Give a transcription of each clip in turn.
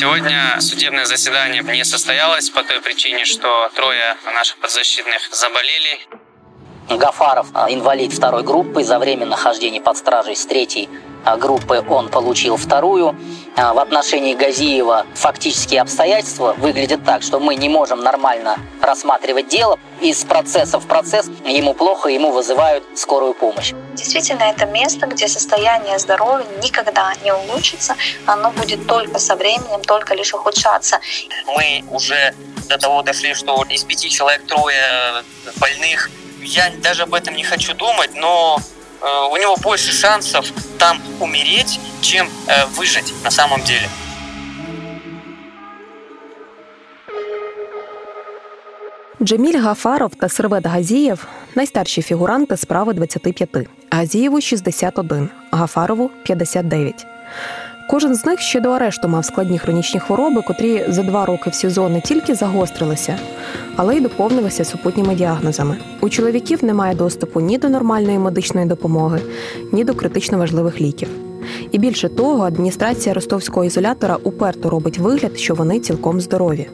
Сегодня судебное заседание не состоялось по той причине, что трое наших подзащитных заболели. Гафаров, а, инвалид второй группы, за время нахождения под стражей с третьей а, группы он получил вторую. А, в отношении Газиева фактические обстоятельства выглядят так, что мы не можем нормально рассматривать дело. Из процесса в процесс ему плохо, ему вызывают скорую помощь. Действительно, это место, где состояние здоровья никогда не улучшится, оно будет только со временем, только лишь ухудшаться. Мы уже до того дошли, что из пяти человек трое больных. Я даже об этом не хочу думать, но э, у него больше шансов там умереть, чем э, выжить на самом деле. Джеміль Гафаров та Сервет Газієв найстарші фігуранти справи 25. Газієву 61, Гафарову 59. Кожен з них ще до арешту мав складні хронічні хвороби, котрі за два роки в СІЗО не тільки загострилися, але й доповнилися супутніми діагнозами. У чоловіків немає доступу ні до нормальної медичної допомоги, ні до критично важливих ліків. І більше того, адміністрація ростовського ізолятора уперто робить вигляд, що вони цілком здорові.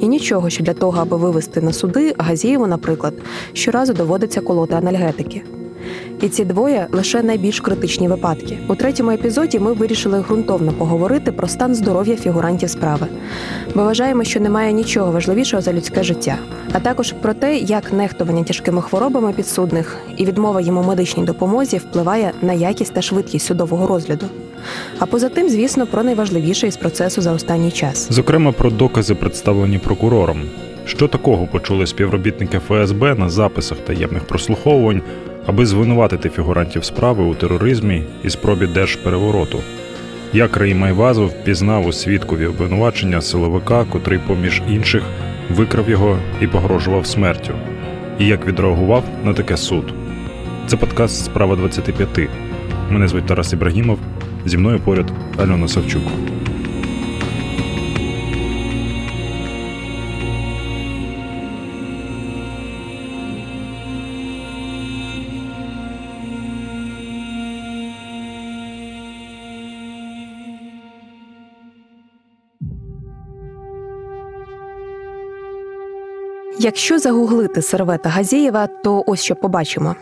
І нічого, що для того, аби вивести на суди, Газієву, наприклад, щоразу доводиться колоти анальгетики. І ці двоє лише найбільш критичні випадки. У третьому епізоді ми вирішили ґрунтовно поговорити про стан здоров'я фігурантів справи. Ми вважаємо, що немає нічого важливішого за людське життя, а також про те, як нехтування тяжкими хворобами підсудних і відмова їм у медичній допомозі впливає на якість та швидкість судового розгляду. А поза тим, звісно, про найважливіше із процесу за останній час. Зокрема, про докази, представлені прокурором. Що такого почули співробітники ФСБ на записах таємних прослуховувань, аби звинуватити фігурантів справи у тероризмі і спробі держперевороту? Як Раїм Майвазов пізнав у свідкові обвинувачення силовика, котрий, поміж інших, викрав його і погрожував смертю, і як відреагував на таке суд? Це подкаст Справа 25. Мене звуть Тарас Ібрагімов. Зі мною поряд Альона Савчук. Якщо загуглити сервета Газієва, то ось що побачимо: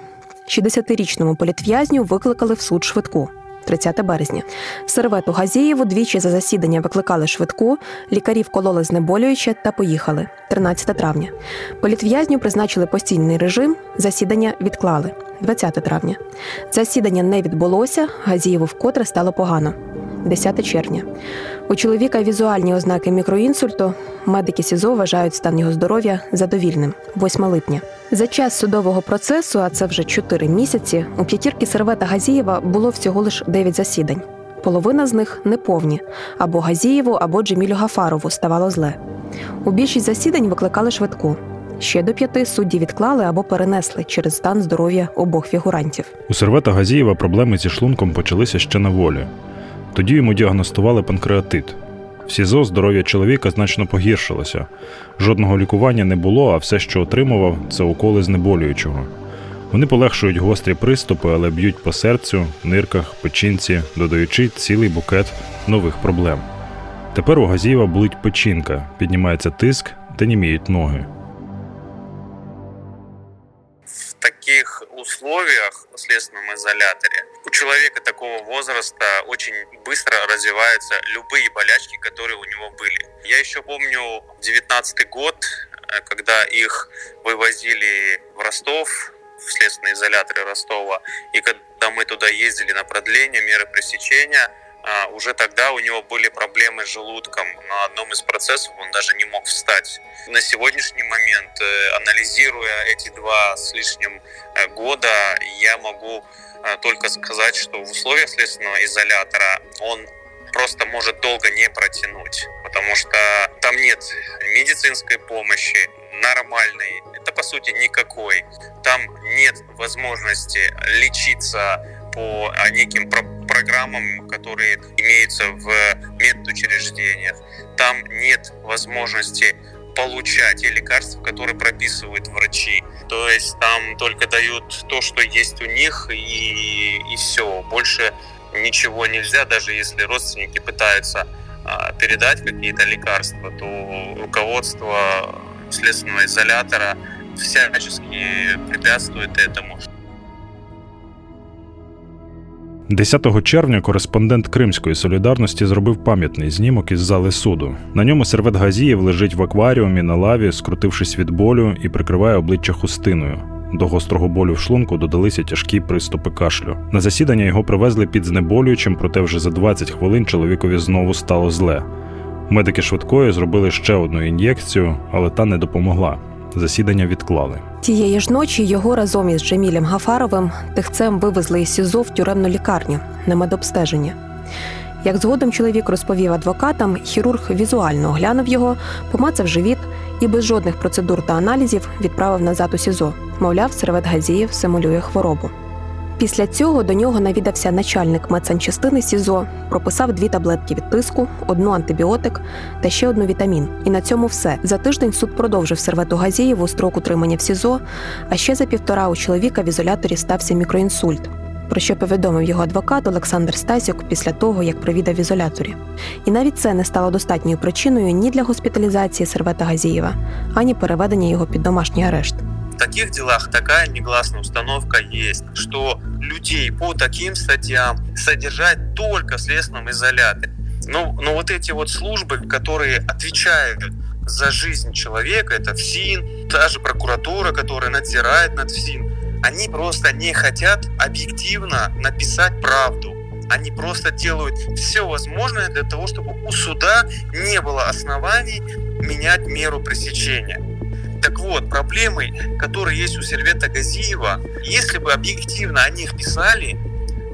60-річному політв'язню викликали в суд швидку. 30 березня. Сервету Газієву двічі за засідання викликали швидку, лікарі вкололи знеболююче та поїхали. 13 травня. Політв'язню призначили постійний режим, засідання відклали. 20 травня. Засідання не відбулося, Газієву вкотре стало погано. 10 червня. У чоловіка візуальні ознаки мікроінсульту. Медики СІЗО вважають стан його здоров'я задовільним. 8 липня. За час судового процесу, а це вже 4 місяці, у п'ятірки сервета Газієва було всього лише 9 засідань. Половина з них неповні або Газієву, або Джемілю Гафарову ставало зле. У більшість засідань викликали швидку. Ще до п'яти судді відклали або перенесли через стан здоров'я обох фігурантів. У сервета Газієва проблеми зі шлунком почалися ще на волі. Тоді йому діагностували панкреатит. В СІЗО здоров'я чоловіка значно погіршилося. Жодного лікування не було, а все, що отримував, це уколи знеболюючого. Вони полегшують гострі приступи, але б'ють по серцю, нирках, печінці, додаючи цілий букет нових проблем. Тепер у Газієва болить печінка, піднімається тиск та німіють ноги. В таких условиях в следственном изоляторе у человека такого возраста очень быстро развиваются любые болячки, которые у него были. Я еще помню 19 год, э, когда их вывозили в Ростов, в следственный изолятор Ростова, и когда мы туда ездили на продление меры пресечения, уже тогда у него были проблемы с желудком. На одном из процессов он даже не мог встать. На сегодняшний момент, э, анализируя эти два с лишним э, года, я могу э, только сказать, что в условиях следственного изолятора он просто может долго не протянуть, потому что там нет медицинской помощи нормальной, это по сути никакой. Там нет возможности лечиться по неким программам, которые имеются в медучреждениях. Там нет возможности получать те лекарства, которые прописывают врачи. То есть там только дают то, что есть у них, и, и все. Больше ничего нельзя, даже если родственники пытаются а, передать какие-то лекарства, то руководство следственного изолятора всячески препятствует этому. 10 червня кореспондент Кримської солідарності зробив пам'ятний знімок із зали суду. На ньому сервет Газієв лежить в акваріумі на лаві, скрутившись від болю і прикриває обличчя хустиною. До гострого болю в шлунку додалися тяжкі приступи кашлю. На засідання його привезли під знеболюючим, проте вже за 20 хвилин чоловікові знову стало зле. Медики швидкої зробили ще одну ін'єкцію, але та не допомогла. Засідання відклали. Тієї ж ночі його разом із Джемілем Гафаровим тихцем вивезли із СІЗО в тюремну лікарню на медобстеження. Як згодом чоловік розповів адвокатам, хірург візуально оглянув його, помацав живіт і без жодних процедур та аналізів відправив назад у СІЗО. Мовляв, сервет Газіїв симулює хворобу. Після цього до нього навідався начальник медсанчастини СІЗО, прописав дві таблетки від тиску, одну антибіотик та ще одну вітамін. І на цьому все. За тиждень суд продовжив сервету Газієву строк утримання в СІЗО, а ще за півтора у чоловіка в ізоляторі стався мікроінсульт. Про що повідомив його адвокат Олександр Стасюк після того, як провідав в ізоляторі. І навіть це не стало достатньою причиною ні для госпіталізації Сервета Газієва, ані переведення його під домашній арешт. В таких делах такая негласная установка есть, что людей по таким статьям содержать только в следственном изоляторе. Но, но вот эти вот службы, которые отвечают за жизнь человека, это ФСИН, та же прокуратура, которая надзирает над ФСИН, они просто не хотят объективно написать правду. Они просто делают все возможное для того, чтобы у суда не было оснований менять меру пресечения. Так вот, проблемы, которые есть у Сервета Газиева, если бы объективно о них писали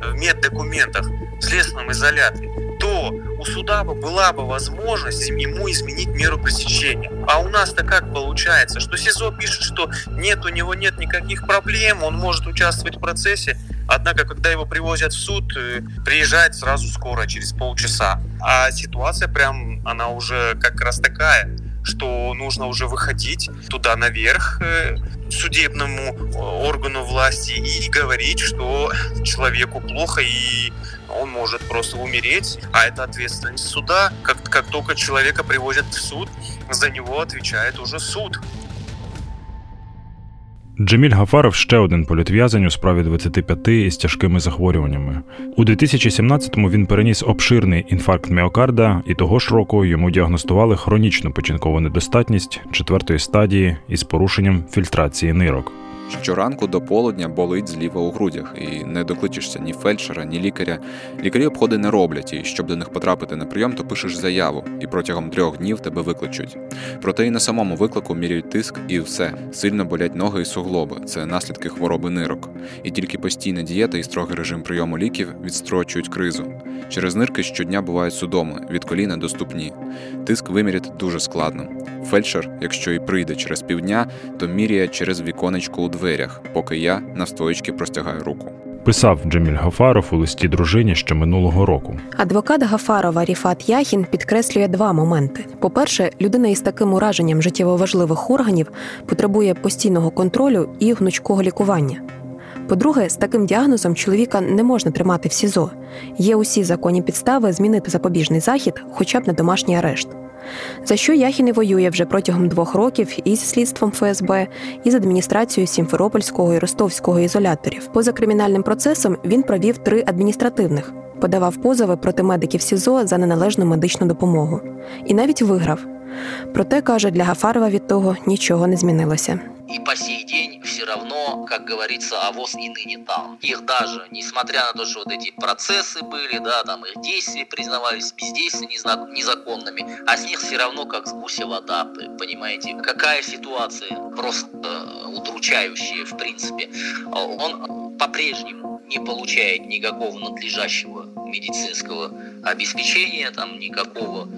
в меддокументах в следственном изоляторе, то у суда бы была бы возможность ему изменить меру пресечения. А у нас-то как получается, что СИЗО пишет, что нет, у него нет никаких проблем, он может участвовать в процессе, однако, когда его привозят в суд, э, приезжает сразу скоро, через полчаса. А ситуация прям, она уже как раз такая – что нужно уже выходить туда наверх э, судебному э, органу власти и говорить, что человеку плохо и он может просто умереть, а это ответственность суда. Как, как только человека привозят в суд, за него отвечает уже суд. Джеміль Гафаров ще один політв'язень у справі 25 із тяжкими захворюваннями. У 2017-му він переніс обширний інфаркт міокарда, і того ж року йому діагностували хронічну печінкову недостатність четвертої стадії із порушенням фільтрації нирок. Щоранку до полудня болить зліва у грудях, і не докличешся ні фельдшера, ні лікаря. Лікарі обходи не роблять, і щоб до них потрапити на прийом, то пишеш заяву, і протягом трьох днів тебе викличуть. Проте і на самому виклику міряють тиск, і все сильно болять ноги і суглоби. Це наслідки хвороби нирок. І тільки постійна дієта і строгий режим прийому ліків відстрочують кризу. Через нирки щодня бувають судоми, від коліна до ступні. Тиск виміряти дуже складно. Фельдшер, якщо і прийде через півдня, то міряє через віконечко у дверях, поки я на стоїчки простягаю руку. Писав Джеміль Гафаров у листі дружині ще минулого року. Адвокат Гафарова Ріфат Яхін підкреслює два моменти: по-перше, людина із таким ураженням життєво важливих органів потребує постійного контролю і гнучкого лікування. По-друге, з таким діагнозом чоловіка не можна тримати в СІЗО. Є усі законні підстави змінити запобіжний захід, хоча б на домашній арешт. За що Яхін і воює вже протягом двох років і зі слідством ФСБ, і з адміністрацією Сімферопольського і Ростовського ізоляторів. Поза кримінальним процесом він провів три адміністративних, подавав позови проти медиків СІЗО за неналежну медичну допомогу. І навіть виграв. Проте каже, для Гафарова від того нічого не змінилося. И по сей день все равно, как говорится, авоз и ныне там. Их даже, несмотря на то, что вот эти процессы были, да, там их действия признавались бездействия незаконными, а с них все равно как с гуся вода, понимаете? Какая ситуация просто э, удручающая, в принципе. Он по-прежнему не получает никакого надлежащего медицинского обеспечения, там никакого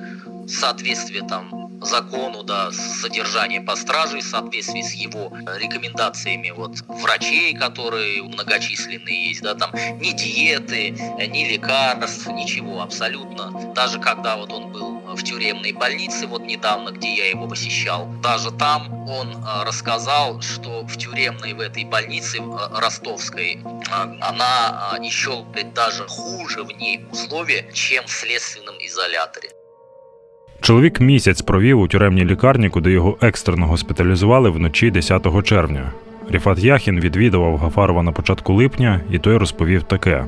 соответствия там закону, да, содержание по страже в соответствии с его рекомендациями вот врачей, которые многочисленные есть, да, там ни диеты, ни лекарств, ничего абсолютно. Даже когда вот он был в тюремной больнице, вот недавно, где я его посещал, даже там он рассказал, что в тюремной в этой больнице ростовской она еще даже хуже в ней условия, чем в следственном изоляторе. Чоловік місяць провів у тюремній лікарні, куди його екстрено госпіталізували вночі 10 червня. Ріфат Яхін відвідував Гафарова на початку липня, і той розповів таке: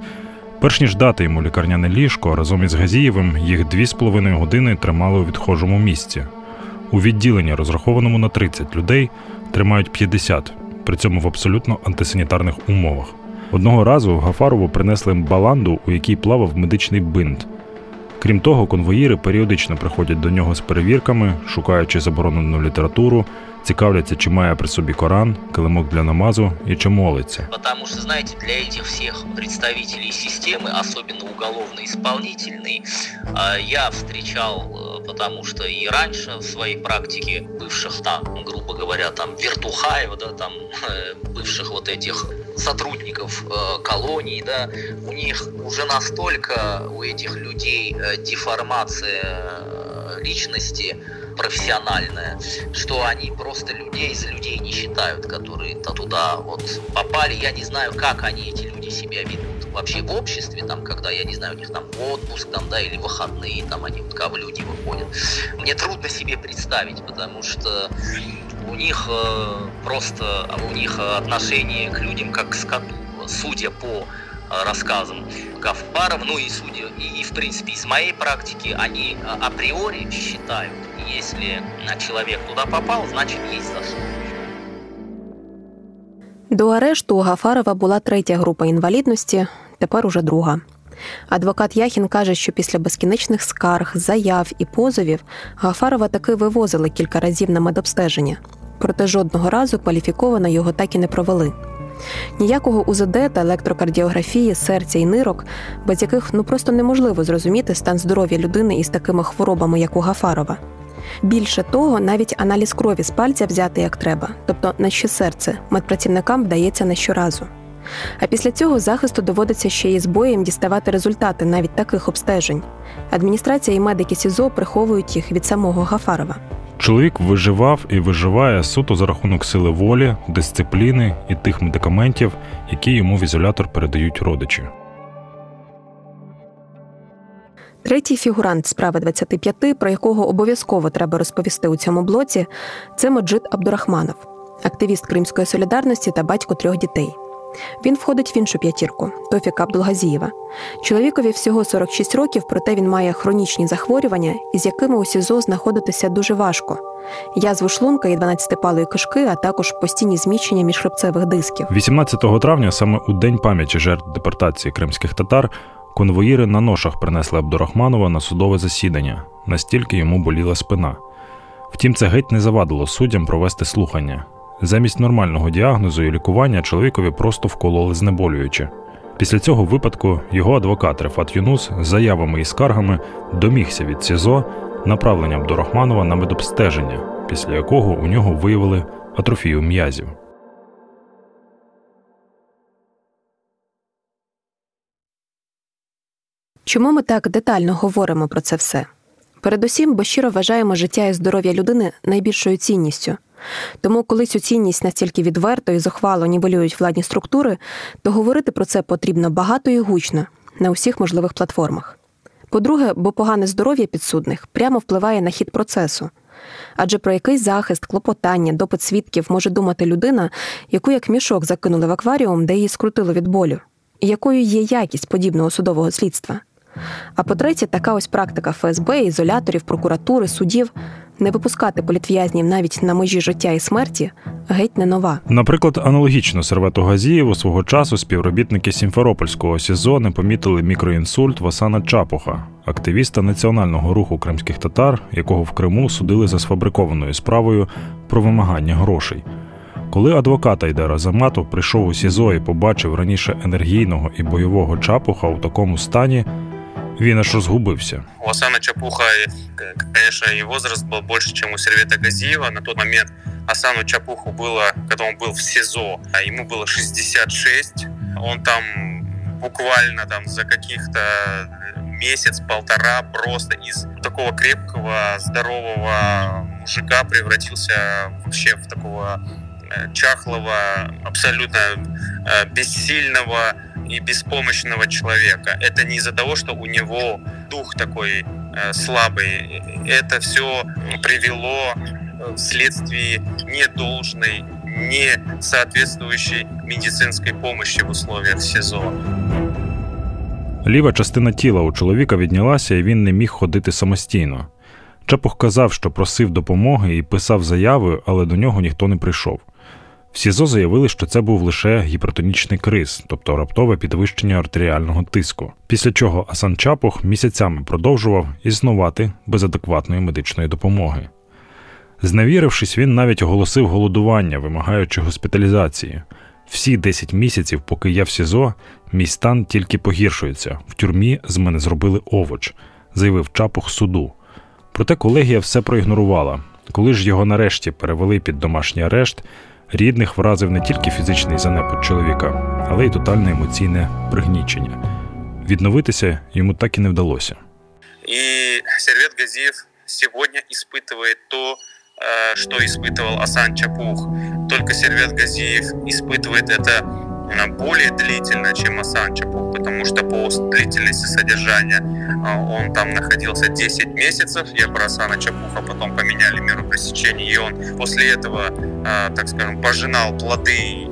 перш ніж дати йому лікарняне ліжко, разом із Газієвим їх дві з половиною години тримали у відхожому місці. У відділенні, розрахованому на 30 людей, тримають 50, при цьому в абсолютно антисанітарних умовах. Одного разу Гафарову принесли баланду, у якій плавав медичний бинт. Крім того, конвоїри періодично приходять до нього з перевірками, шукаючи заборонену літературу, цікавляться, чи має при собі Коран, килимок для намазу і чи молиться. Потому что, знаете, для этих всех представителей системы, особенно уголовно-исполнительной, а, я встречал, э, потому что и раньше в своей практике бывших там, грубо говоря, там вертухаев, да, там э, бывших вот этих сотрудников э, колоний, да, у них уже настолько у этих людей деформация личности профессиональная, что они просто людей за людей не считают, которые -то туда вот попали. Я не знаю, как они, эти люди, себя ведут вообще в обществе, там, когда, я не знаю, у них там отпуск, там, да, или выходные, там, они вот как люди выходят. Мне трудно себе представить, потому что у них э, просто, у них отношение к людям как к скоту. Судя по рассказам Гафаров, ну и судя, и, и в принципе из моей практики, они априори считают, если человек туда попал, значит есть за. До арешту у Гафарова була третя група інвалідності, тепер уже друга. Адвокат Яхін каже, що після безкінечних скарг, заяв і позовів Гафарова таки вивозили кілька разів на медобстеження, проте жодного разу кваліфіковано його так і не провели. Ніякого УЗД та електрокардіографії, серця і нирок, без яких ну просто неможливо зрозуміти стан здоров'я людини із такими хворобами, як у Гафарова. Більше того, навіть аналіз крові з пальця взяти як треба, тобто на що серце, медпрацівникам вдається не щоразу. А після цього захисту доводиться ще й з боєм діставати результати навіть таких обстежень. Адміністрація і медики СІЗО приховують їх від самого Гафарова. Чоловік виживав і виживає суто за рахунок сили волі, дисципліни і тих медикаментів, які йому в ізолятор передають родичі. Третій фігурант справи 25, про якого обов'язково треба розповісти у цьому блоці, це Моджид Абдурахманов, активіст Кримської солідарності та батько трьох дітей. Він входить в іншу п'ятірку Тофіка Абдулгазієва. Чоловікові всього 46 років, проте він має хронічні захворювання, із якими у СІЗО знаходитися дуже важко. Язву шлунка і 12-палої кишки, а також постійні зміщення міжхребцевих дисків. 18 травня, саме у день пам'яті жертв депортації кримських татар, конвоїри на ношах принесли Абдурахманова на судове засідання, настільки йому боліла спина. Втім, це геть не завадило суддям провести слухання. Замість нормального діагнозу і лікування чоловікові просто вкололи знеболююче. Після цього випадку його адвокат Рефат Юнус з заявами і скаргами домігся від СІЗО направленням до Рахманова на медобстеження, після якого у нього виявили атрофію м'язів. Чому ми так детально говоримо про це все? Передусім, бо щиро вважаємо життя і здоров'я людини найбільшою цінністю. Тому, коли цю цінність настільки відверто і зухвало нівелюють владні структури, то говорити про це потрібно багато і гучно на усіх можливих платформах. По-друге, бо погане здоров'я підсудних прямо впливає на хід процесу. Адже про який захист, клопотання, допит свідків може думати людина, яку як мішок закинули в акваріум, де її скрутило від болю, і якою є якість подібного судового слідства. А по-третє, така ось практика ФСБ, ізоляторів, прокуратури, судів не випускати політв'язнів навіть на межі життя і смерті геть не нова. Наприклад, аналогічно Сервету Газієву свого часу співробітники Сімферопольського СІЗО не помітили мікроінсульт в Асана Чапуха, активіста національного руху кримських татар, якого в Криму судили за сфабрикованою справою про вимагання грошей. Коли адвокат Айдер Азаматов прийшов у СІЗО і побачив раніше енергійного і бойового Чапуха у такому стані, він аж розгубився. У Асана Чапуха, конечно, и возраст был больше, чем у Сервета Газиева. На тот момент Асану Чапуху было, когда он был в СИЗО, ему было 66. Он там буквально там за каких-то месяц-полтора просто из такого крепкого, здорового мужика превратился вообще в такого чахлого, абсолютно бессильного и беспомощного человека. Это не из-за того, что у него дух такой э, слабые. Это все привело вследствие недолжной, не соответствующей медицинской помощи в условиях СИЗО. Ліва частина тіла у чоловіка віднялася, і він не міг ходити самостійно. Чепух казав, що просив допомоги і писав заяви, але до нього ніхто не прийшов. В СІЗО заявили, що це був лише гіпертонічний криз, тобто раптове підвищення артеріального тиску. Після чого Асан Чапух місяцями продовжував існувати без адекватної медичної допомоги. Зневірившись, він навіть оголосив голодування, вимагаючи госпіталізації. Всі 10 місяців, поки я в СІЗО, мій стан тільки погіршується. В тюрмі з мене зробили овоч, заявив Чапух суду. Проте колегія все проігнорувала. Коли ж його нарешті перевели під домашній арешт, рідних вразив не тільки фізичний занепад чоловіка, але й тотальне емоційне пригнічення. Відновитися йому так і не вдалося. І Сервет Газієв сьогодні испытывает то, Э, что испытывал Асан Чапух. Только Сервет Газиев испытывает это э, более длительно, чем Асан Чапух, потому что по длительности содержания э, он там находился 10 месяцев. Я про Чапуха потом поменяли меру пресечения, и он после этого, так скажем, пожинал плоды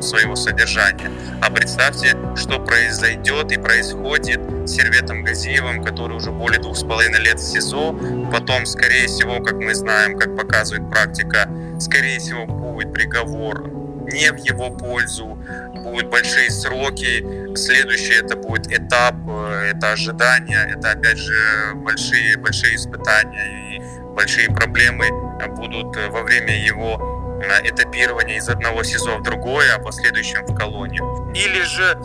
своего содержания. А представьте, что произойдет и происходит с Серветом Газиевым, который уже более двух с половиной лет в СИЗО. Потом, скорее всего, как мы знаем, как показывает практика, скорее всего, будет приговор не в его пользу, будут большие сроки. Следующий это будет этап, э, это ожидание, это опять же большие, большие испытания и большие проблемы будут во время его этапирования из одного СИЗО в другое, а в последующем в колонию. Или же,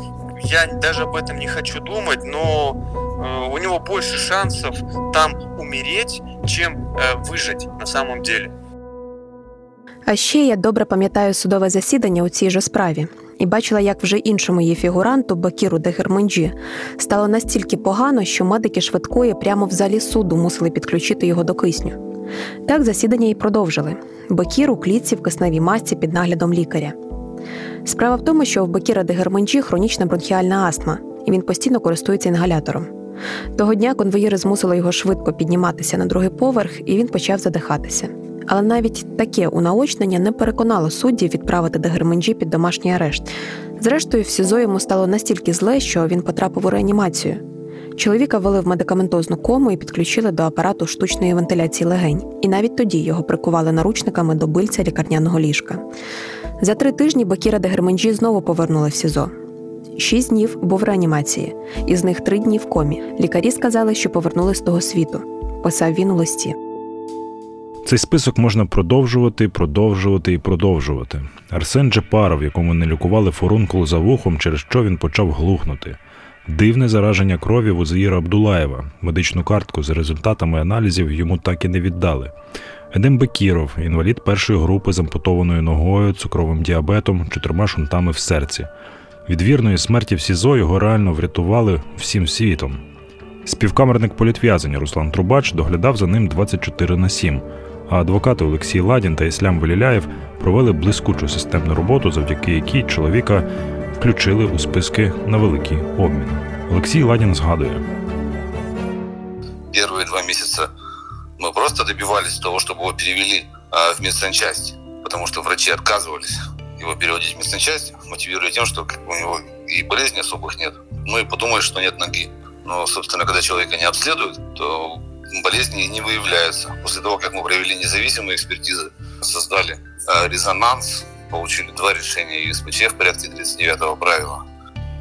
я даже об этом не хочу думать, но э, у него больше шансов там умереть, чем э, выжить на самом деле. А ще я добре пам'ятаю судове засідання у цій же справі і бачила, як вже іншому її фігуранту Бакіру Дегерменджі стало настільки погано, що медики швидкої прямо в залі суду мусили підключити його до кисню. Так засідання і продовжили. Бакір у клітці в кисневій масці під наглядом лікаря. Справа в тому, що в Бакіра Дегерменджі хронічна бронхіальна астма, і він постійно користується інгалятором. Того дня конвоїри змусили його швидко підніматися на другий поверх, і він почав задихатися. Але навіть таке унаочнення не переконало суддів відправити Дегерменджі під домашній арешт. Зрештою, в СІЗО йому стало настільки зле, що він потрапив у реанімацію. Чоловіка ввели в медикаментозну кому і підключили до апарату штучної вентиляції легень. І навіть тоді його прикували наручниками до бильця лікарняного ліжка. За три тижні Бакіра Дегерменджі знову повернули в СІЗО. Шість днів був в реанімації, із них три дні в комі. Лікарі сказали, що повернули з того світу. Писав він у листі. Цей список можна продовжувати, продовжувати і продовжувати. Арсен Джепаров, якому не лікували фурункул за вухом, через що він почав глухнути. Дивне зараження крові Вузаїра Абдулаєва. Медичну картку з результатами аналізів йому так і не віддали. Едем Бекіров, інвалід першої групи з ампутованою ногою, цукровим діабетом, чотирма шунтами в серці. Від вірної смерті в СІЗО його реально врятували всім світом. Співкамерник політв'язання Руслан Трубач доглядав за ним 24 на 7, а адвокати Олексій Ладін та Іслям Веліляєв провели блискучу системну роботу, завдяки якій чоловіка включили у списки на великий обмін. Олексій Ладін згадує. Первые два месяца мы просто добивались того, чтобы его перевели в медсанчасть, потому что врачи отказывались его переводить в медсанчасть, мотивируя тем, что у него и болезней особых нет. Ну и подумали, что нет ноги. Но, собственно, когда человека не обследуют, то болезни не выявляются. После того, как мы провели независимые экспертизы, создали резонанс получили два решения ЮСПЧ в порядке 39-го правила.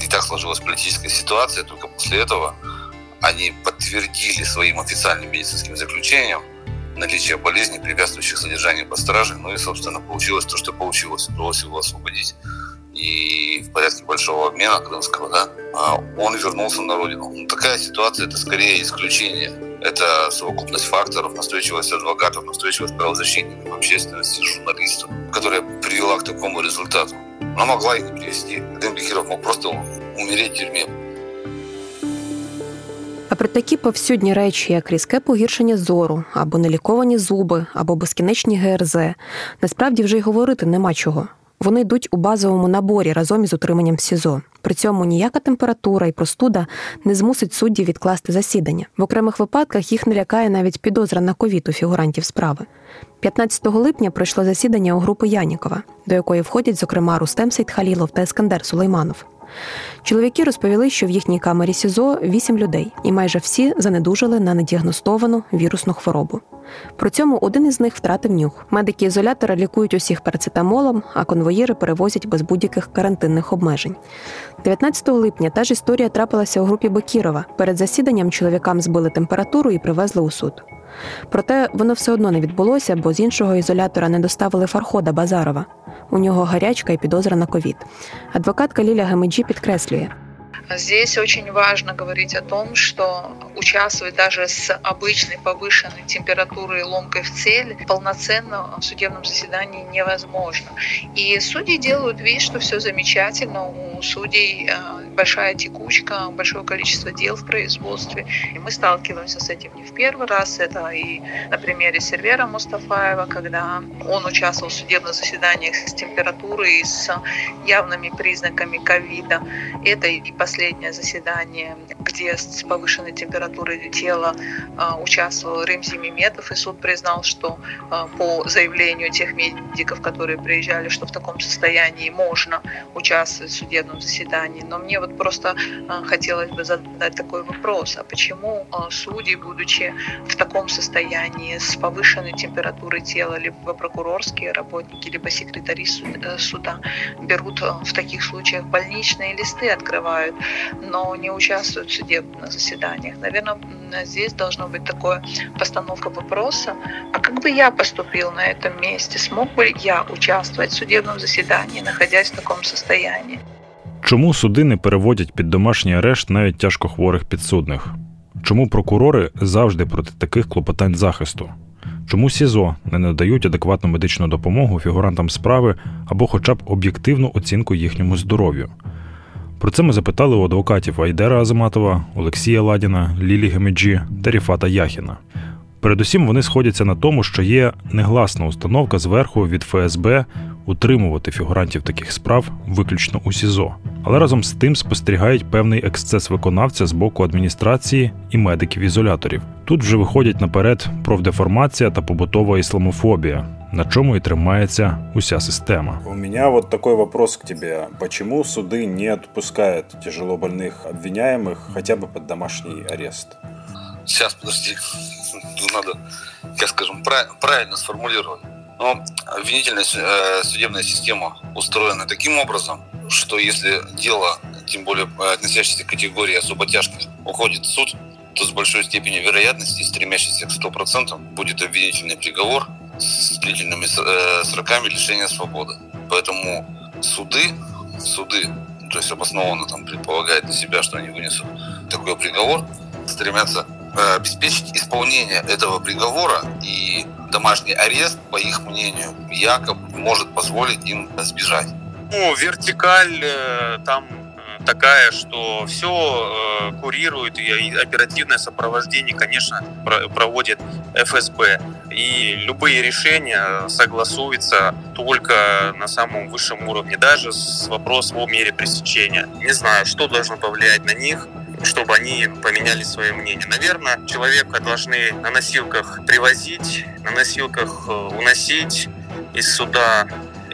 И так сложилась политическая ситуация, только после этого они подтвердили своим официальным медицинским заключением наличие болезней, препятствующих содержанию под стражей. Ну и, собственно, получилось то, что получилось. Удалось его освободить. И в порядке большого обмена крымского, да, а он вернулся на родину. Но такая ситуация – это скорее исключение. Это совокупность факторов, настойчивость адвокатов, настойчивость правозащитников, общественности, журналистов, которая привела к такому результату. Она могла и не привести. Дым Бехиров мог просто умереть в тюрьме. А про такі повсюдні речі, як різке погіршення зору, або неліковані зуби, або безкінечні ГРЗ, насправді вже й говорити нема чого. Вони йдуть у базовому наборі разом із утриманням СІЗО. При цьому ніяка температура і простуда не змусить суддів відкласти засідання. В окремих випадках їх не лякає навіть підозра на ковід у фігурантів справи. 15 липня пройшло засідання у групи Янікова, до якої входять, зокрема, Рустем Сейдхалілов та Ескандер Сулейманов. Чоловіки розповіли, що в їхній камері СІЗО вісім людей, і майже всі занедужили на недіагностовану вірусну хворобу. При цьому один із них втратив нюх. Медики ізолятора лікують усіх парацетамолом, а конвоїри перевозять без будь-яких карантинних обмежень. 19 липня та ж історія трапилася у групі Бекірова. Перед засіданням чоловікам збили температуру і привезли у суд. Проте воно все одно не відбулося, бо з іншого ізолятора не доставили Фархода Базарова. У нього гарячка і підозра на ковід. Адвокатка Ліля Гамеджі підкреслює. Здесь очень важно говорить о том, что участвовать даже с обычной повышенной температурой и ломкой в цель полноценно в судебном заседании невозможно. И судьи делают вид, что все замечательно, у судей э, большая текучка, большое количество дел в производстве. И мы сталкиваемся с этим не в первый раз. Это и на примере сервера Мустафаева, когда он участвовал в судебных заседаниях с температурой и с явными признаками ковида. Это и последнее заседание, где с повышенной температурой тела э, участвовал Ремзи Меметов, и суд признал, что э, по заявлению тех медиков, которые приезжали, что в таком состоянии можно участвовать в судебном заседании. Но мне вот просто э, хотелось бы задать такой вопрос, а почему судьи, будучи в таком состоянии с повышенной температурой тела, либо прокурорские работники, либо секретари суда берут в таких случаях больничные листы, открывают, но не участвуют в судебных заседаниях. Наверное, здесь должно быть такое постановка вопроса, а как бы я поступил на этом месте? Смог бы я участвовать в судебном заседании, находясь в таком состоянии? Чому суди не переводять під домашній арешт навіть тяжкохворих підсудних? Чому прокурори завжди проти таких клопотань захисту? Чому СІЗО не надають адекватну медичну допомогу фігурантам справи або хоча б об'єктивну оцінку їхньому здоров'ю? Про це ми запитали у адвокатів Айдера Азаматова, Олексія Ладіна, Лілі Гемеджі та Ріфата Яхіна. Передусім вони сходяться на тому, що є негласна установка зверху від ФСБ утримувати фігурантів таких справ виключно у СІЗО, але разом з тим спостерігають певний ексцес виконавця з боку адміністрації і медиків ізоляторів. Тут вже виходять наперед профдеформація та побутова ісламофобія, на чому і тримається уся система. У меня вот такой вопрос к тебе. Почему суды не отпускают тяжелобольных обвиняемых хотя бы под домашний арест? Сейчас, подожди. Надо, как скажем, правильно сформулировать. Но обвинительная э, судебная система устроена таким образом, что если дело, тем более э, относящееся к категории особо тяжких, уходит в суд, то с большой степенью вероятности, стремящейся к 100%, будет обвинительный приговор с длительными э, сроками лишения свободы. Поэтому суды, суды, то есть обоснованно там предполагает для себя, что они вынесут такой приговор, стремятся обеспечить исполнение этого приговора и домашний арест, по их мнению, якобы может позволить им сбежать. Ну, вертикаль э, там э, такая, что все э, курирует и оперативное сопровождение, конечно, проводит ФСБ. И любые решения согласуются только на самом высшем уровне, даже с вопросом о мере пресечения. Не знаю, что должно повлиять на них, чтобы они поменяли свое мнение. Наверное, человека должны на носилках привозить, на носилках э, уносить из суда.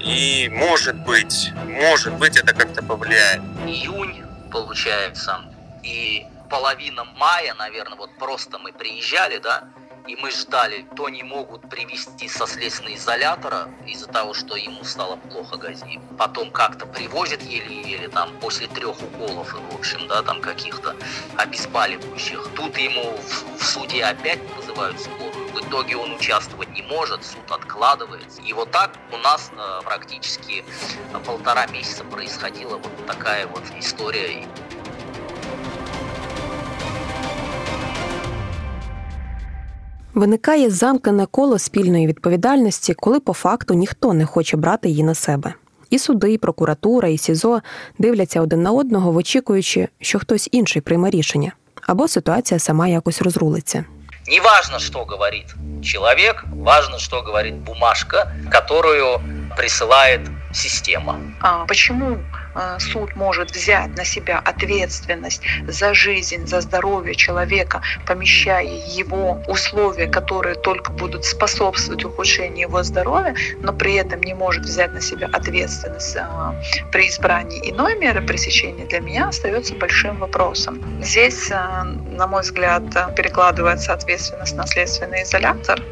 И может быть, может быть, это как-то повлияет. Июнь, получается, и половина мая, наверное, вот просто мы приезжали, да, и мы ждали, то не могут привести со следственного изолятора из-за того, что ему стало плохо Гази. Потом как-то привозят еле-еле, там, после трех уколов, в общем, да, там, каких-то обезболивающих. Тут ему в, в суде опять вызывают скорую. В итоге он участвовать не может, суд откладывается. И вот так у нас э, практически полтора месяца происходила вот такая вот история. Виникає замкнене коло спільної відповідальності, коли по факту ніхто не хоче брати її на себе. І суди, і прокуратура, і СІЗО дивляться один на одного, вичікуючи, що хтось інший прийме рішення, або ситуація сама якось розрулиться. Не важно, что говорит человек, важно, что говорит бумажка, которую присылает система. А почему суд может взять на себя ответственность за жизнь, за здоровье человека, помещая его условия, которые только будут способствовать ухудшению его здоровья, но при этом не может взять на себя ответственность при избрании иной меры пресечения, для меня остается большим вопросом. Здесь, на мой взгляд, перекладывается ответственность на следственный изолятор,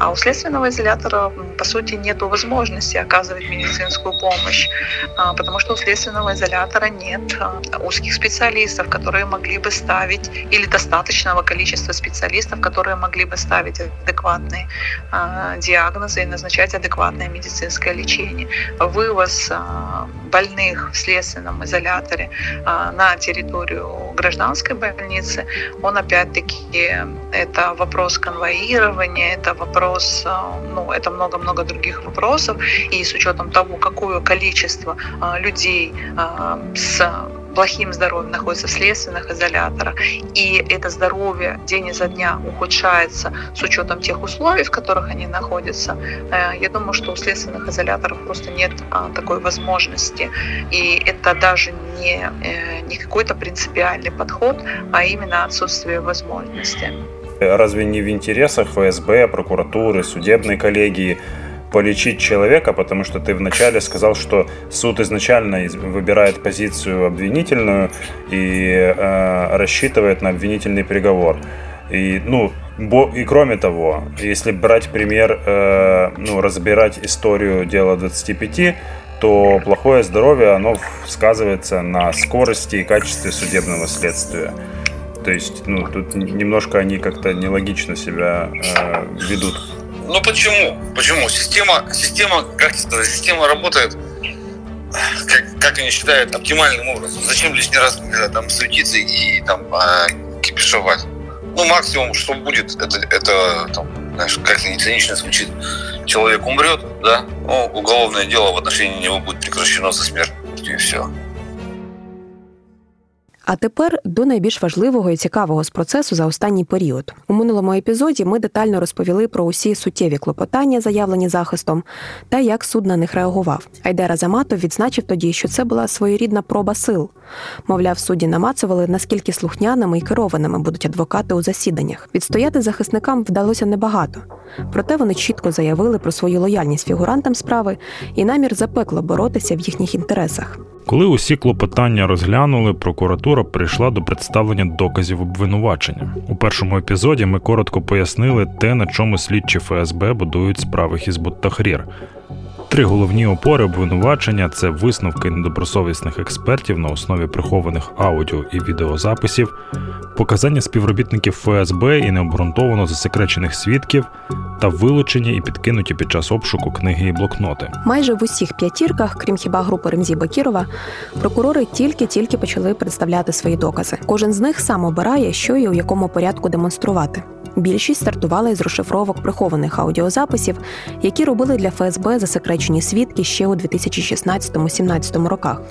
а у следственного изолятора, по сути, нет возможности оказывать медицинскую помощь, а, потому что у следственного изолятора нет а, узких специалистов, которые могли бы ставить, или достаточного количества специалистов, которые могли бы ставить адекватные а, диагнозы и назначать адекватное медицинское лечение. Вывоз больных в следственном изоляторе на территорию гражданской больницы, он опять-таки это вопрос конвоирования, это вопрос, ну, это много-много других вопросов, и с учетом того, какое количество людей с плохим здоровьем находится в следственных изоляторах, и это здоровье день изо дня ухудшается с учетом тех условий, в которых они находятся, э, я думаю, что у следственных изоляторов просто нет а, такой возможности. И это даже не, э, не какой-то принципиальный подход, а именно отсутствие возможности. Разве не в интересах ФСБ, прокуратуры, судебной коллегии полечить человека, потому что ты вначале сказал, что суд изначально выбирает позицию обвинительную и э, рассчитывает на обвинительный приговор. И, ну, и кроме того, если брать пример, э, ну, разбирать историю дела 25, то плохое здоровье, оно сказывается на скорости и качестве судебного следствия. То есть, ну, тут немножко они как-то нелогично себя э, ведут ну почему? Почему? Система, система, как сказать, система работает, как, как они считают, оптимальным образом. Зачем лишний раз э, там суетиться и там э, кипишевать? Ну, максимум, что будет, это, это там, знаешь, как-то не звучит. Человек умрет, да, ну, уголовное дело в отношении него будет прекращено со смертью, и все. А тепер до найбільш важливого і цікавого з процесу за останній період. У минулому епізоді ми детально розповіли про усі суттєві клопотання, заявлені захистом, та як суд на них реагував. Айдера Заматов відзначив тоді, що це була своєрідна проба сил. Мовляв, судді намацували, наскільки слухняними і керованими будуть адвокати у засіданнях. Відстояти захисникам вдалося небагато. Проте вони чітко заявили про свою лояльність фігурантам справи і намір запекло боротися в їхніх інтересах. Коли усі клопотання розглянули, прокуратура прийшла до представлення доказів обвинувачення. У першому епізоді ми коротко пояснили те, на чому слідчі ФСБ будують справи Хізбут Тахрір. Три головні опори обвинувачення це висновки недобросовісних експертів на основі прихованих аудіо і відеозаписів, показання співробітників ФСБ і необґрунтовано засекречених свідків та вилучені і підкинуті під час обшуку книги і блокноти. Майже в усіх п'ятірках, крім хіба групи Ремзі Бакірова, прокурори тільки-тільки почали представляти свої докази. Кожен з них сам обирає, що і у якому порядку демонструвати. Більшість стартувала із розшифровок прихованих аудіозаписів, які робили для ФСБ засекречені свідки ще у 2016-17 роках.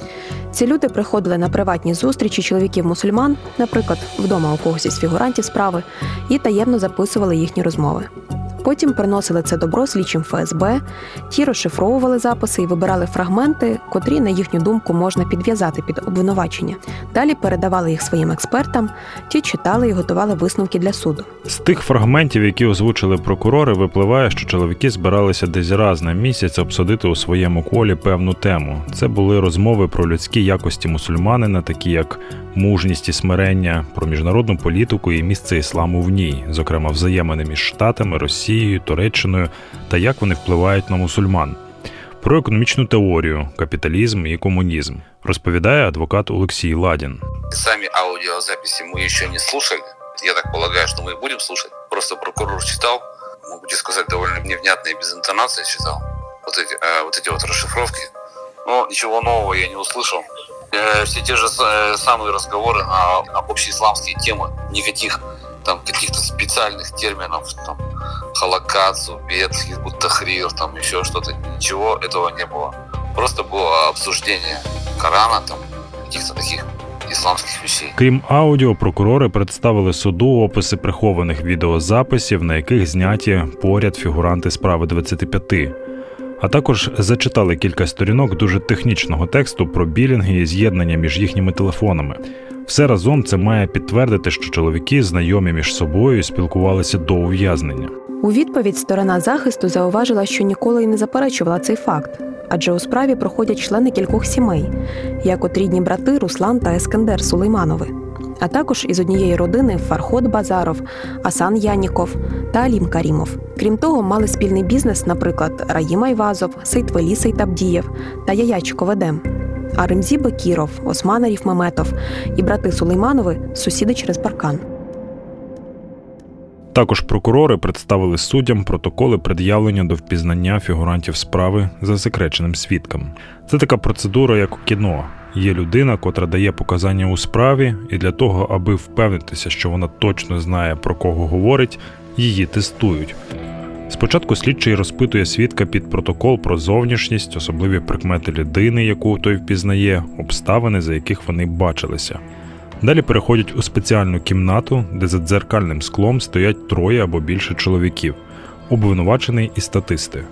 Ці люди приходили на приватні зустрічі чоловіків-мусульман, наприклад, вдома у когось із фігурантів справи, і таємно записували їхні розмови. Потім приносили це добро слідчим ФСБ, ті розшифровували записи і вибирали фрагменти, котрі, на їхню думку, можна підв'язати під обвинувачення. Далі передавали їх своїм експертам, ті читали і готували висновки для суду. З тих фрагментів, які озвучили прокурори, випливає, що чоловіки збиралися десь раз на місяць обсудити у своєму колі певну тему. Це були розмови про людські якості мусульманина, такі як мужність і смирення, про міжнародну політику і місце ісламу в ній, зокрема взаємини між штатами, Росією, Туреччиною та як вони впливають на мусульман. Про економічну теорію, капіталізм і комунізм розповідає адвокат Олексій Ладін. Самі аудіозаписи ми ще не слушали. Я так полагаю, що ми будемо слушать. Просто прокурор читав, могу сказати, доволі невнятно і без інтонації читав. Вот эти, э, вот эти вот расшифровки. Но ничего нового я не услышал. Э, все те же э, самые разговоры на, на общеисламские темы, никаких там каких-то специальных терминов, там, халакат, субет, хизбут-тахрир, там еще что-то, ничего этого не было. Просто было обсуждение Корана, там, каких-то таких ісламських вещей. Крім аудіо, прокурори представили суду описи прихованих відеозаписів, на яких зняті поряд фігуранти справи 25. А також зачитали кілька сторінок дуже технічного тексту про білінги і з'єднання між їхніми телефонами. Все разом це має підтвердити, що чоловіки знайомі між собою спілкувалися до ув'язнення. У відповідь сторона захисту зауважила, що ніколи й не заперечувала цей факт, адже у справі проходять члени кількох сімей, як от рідні брати Руслан та Ескендер Сулейманови, а також із однієї родини Фарход Базаров, Асан Яніков та Алім Карімов. Крім того, мали спільний бізнес, наприклад, Раїм Айвазов, Сейтвелі Сейтабдієв та Яячиков Едем. А Ремзі Бекіров, Осман Аріфмеметов і брати Сулейманови сусіди через паркан. Також прокурори представили суддям протоколи пред'явлення до впізнання фігурантів справи за засекреченим свідком. Це така процедура, як у кіно. Є людина, котра дає показання у справі, і для того, аби впевнитися, що вона точно знає про кого говорить, її тестують. Спочатку слідчий розпитує свідка під протокол про зовнішність, особливі прикмети людини, яку той впізнає, обставини, за яких вони бачилися. Далі переходять у спеціальну кімнату, де за дзеркальним склом стоять троє або більше чоловіків, обвинувачений і статисти.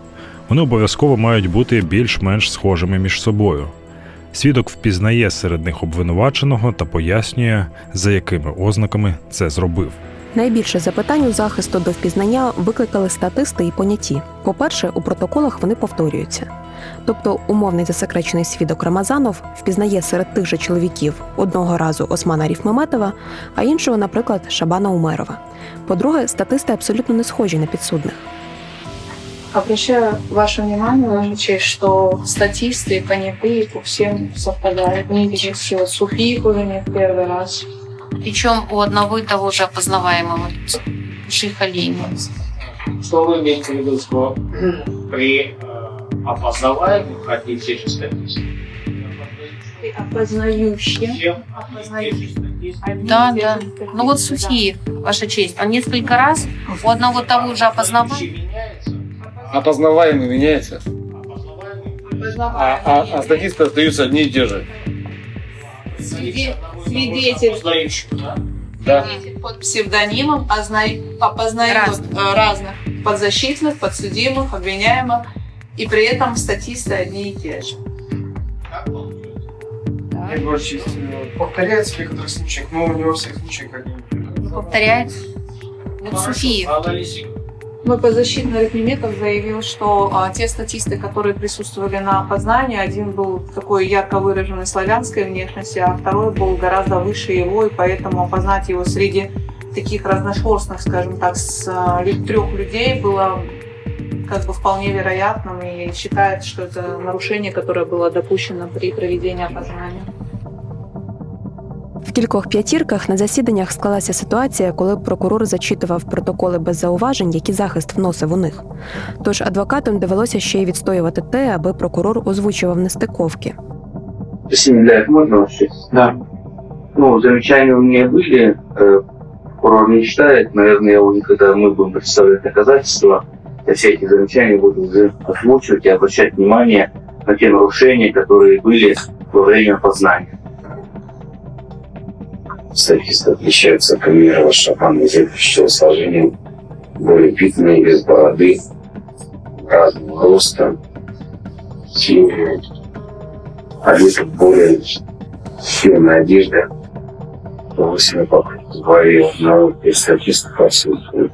Вони обов'язково мають бути більш-менш схожими між собою. Свідок впізнає серед них обвинуваченого та пояснює, за якими ознаками це зробив. Найбільше запитань у захисту до впізнання викликали статисти і поняті. По-перше, у протоколах вони повторюються. Тобто, умовний засекречений свідок Рамазанов впізнає серед тих же чоловіків одного разу Османа Ріфмеметова, а іншого, наприклад, Шабана Умерова. По-друге, статисти абсолютно не схожі на підсудних. Обращаю ваше внимание, Ваша честь, что статисты и понятые по всем совпадают. Не видите, вот Суфийку не в первый раз. Причем у одного и того же опознаваемого. Шихалима. Что вы имеете в виду, что при э, опознаваемых одни и те же статисты? При Одни Да, да. Ну вот Суфиев, Ваша честь, он несколько раз у одного того же опознаваемого Опознаваемый меняется, а, а, а статисты остаются одни и те же. Свиде- Свидетель Опознающих, да? Да. Свидетель под псевдонимом озна- опознает Разных. э, разных подзащитных, подсудимых, обвиняемых, и при этом статисты одни и те же. Да. Ваша честь, э, повторяется в некоторых случаях, но не во всех случаях одни. повторяется. Вот Суфиев. Мой подзащитный Рахмеметов заявил, что а, те статисты, которые присутствовали на опознании, один был такой ярко выраженной славянской внешности, а второй был гораздо выше его, и поэтому опознать его среди таких разношерстных, скажем так, с а, трех людей было как бы вполне вероятным и считает, что это нарушение, которое было допущено при проведении опознания. В кількох п'ятірках на засіданнях склалася ситуація, коли прокурор зачитував протоколи без зауважень, які захист вносив у них. Тож адвокатам довелося ще й відстоювати те, аби прокурор озвучував нестиковки. Семиляев можно вообще? Да. Ну, замечания у меня были. Э, Прокурор не читает. Наверное, я уже, когда мы будем представлять доказательства, я все эти замечания буду уже озвучивать и обращать внимание на те нарушения, которые были во время познания. Статисты отличаются Камилова Шапан изящего сложения, более питные, без бороды, разного роста, сильные, одеты в более сильная одежда, лысина покрыта голове, на статистов отсутствует.